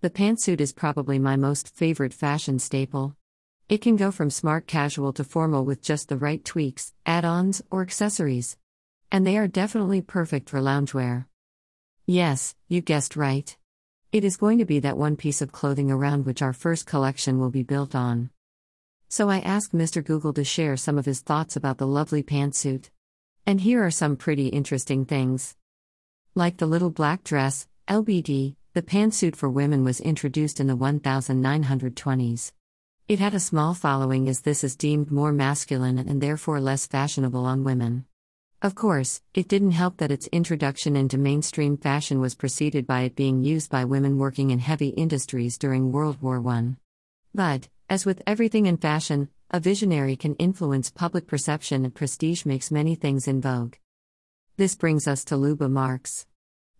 The pantsuit is probably my most favorite fashion staple. It can go from smart casual to formal with just the right tweaks, add ons, or accessories. And they are definitely perfect for loungewear. Yes, you guessed right. It is going to be that one piece of clothing around which our first collection will be built on. So I asked Mr. Google to share some of his thoughts about the lovely pantsuit. And here are some pretty interesting things. Like the little black dress, LBD, the pantsuit for women was introduced in the 1920s. It had a small following as this is deemed more masculine and therefore less fashionable on women. Of course, it didn't help that its introduction into mainstream fashion was preceded by it being used by women working in heavy industries during World War I. But, as with everything in fashion, a visionary can influence public perception and prestige makes many things in vogue. This brings us to Luba Marks.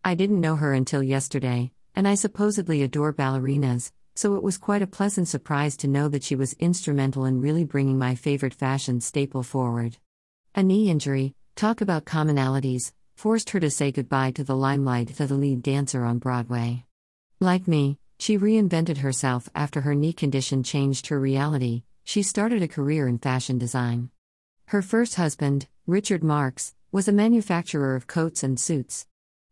I didn't know her until yesterday, and I supposedly adore ballerinas, so it was quite a pleasant surprise to know that she was instrumental in really bringing my favorite fashion staple forward. A knee injury, talk about commonalities, forced her to say goodbye to the limelight to the lead dancer on Broadway. Like me, she reinvented herself after her knee condition changed her reality, she started a career in fashion design. Her first husband, Richard Marks, was a manufacturer of coats and suits.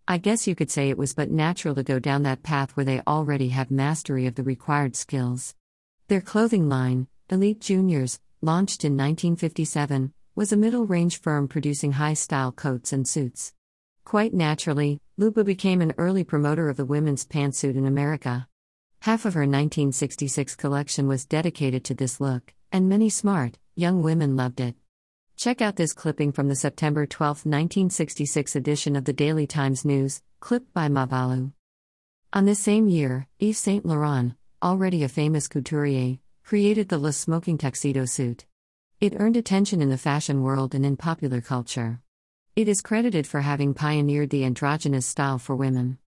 I guess you could say it was but natural to go down that path where they already have mastery of the required skills. Their clothing line, Elite Juniors, launched in 1957, was a middle range firm producing high style coats and suits. Quite naturally, Luba became an early promoter of the women's pantsuit in America. Half of her 1966 collection was dedicated to this look, and many smart, young women loved it. Check out this clipping from the September 12, 1966 edition of the Daily Times News, clipped by Mavalu. On this same year, Yves Saint Laurent, already a famous couturier, created the Le Smoking Tuxedo suit. It earned attention in the fashion world and in popular culture. It is credited for having pioneered the androgynous style for women.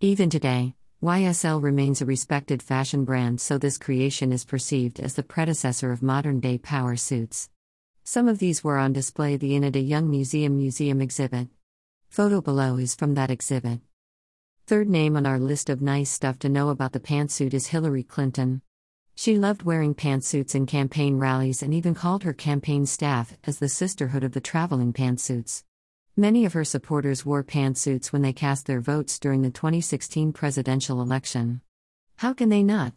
Even today, YSL remains a respected fashion brand, so this creation is perceived as the predecessor of modern day power suits. Some of these were on display the Ina de Young Museum Museum exhibit. Photo below is from that exhibit. Third name on our list of nice stuff to know about the pantsuit is Hillary Clinton. She loved wearing pantsuits in campaign rallies and even called her campaign staff as the sisterhood of the traveling pantsuits. Many of her supporters wore pantsuits when they cast their votes during the 2016 presidential election. How can they not?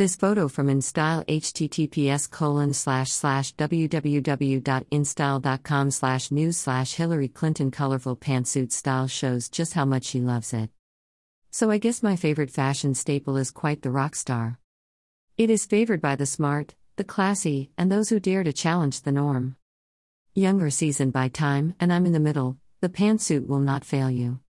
This photo from InStyle https colon slash slash www.instyle.com slash news slash Hillary Clinton colorful pantsuit style shows just how much she loves it. So I guess my favorite fashion staple is quite the rock star. It is favored by the smart, the classy, and those who dare to challenge the norm. Younger seasoned by time, and I'm in the middle, the pantsuit will not fail you.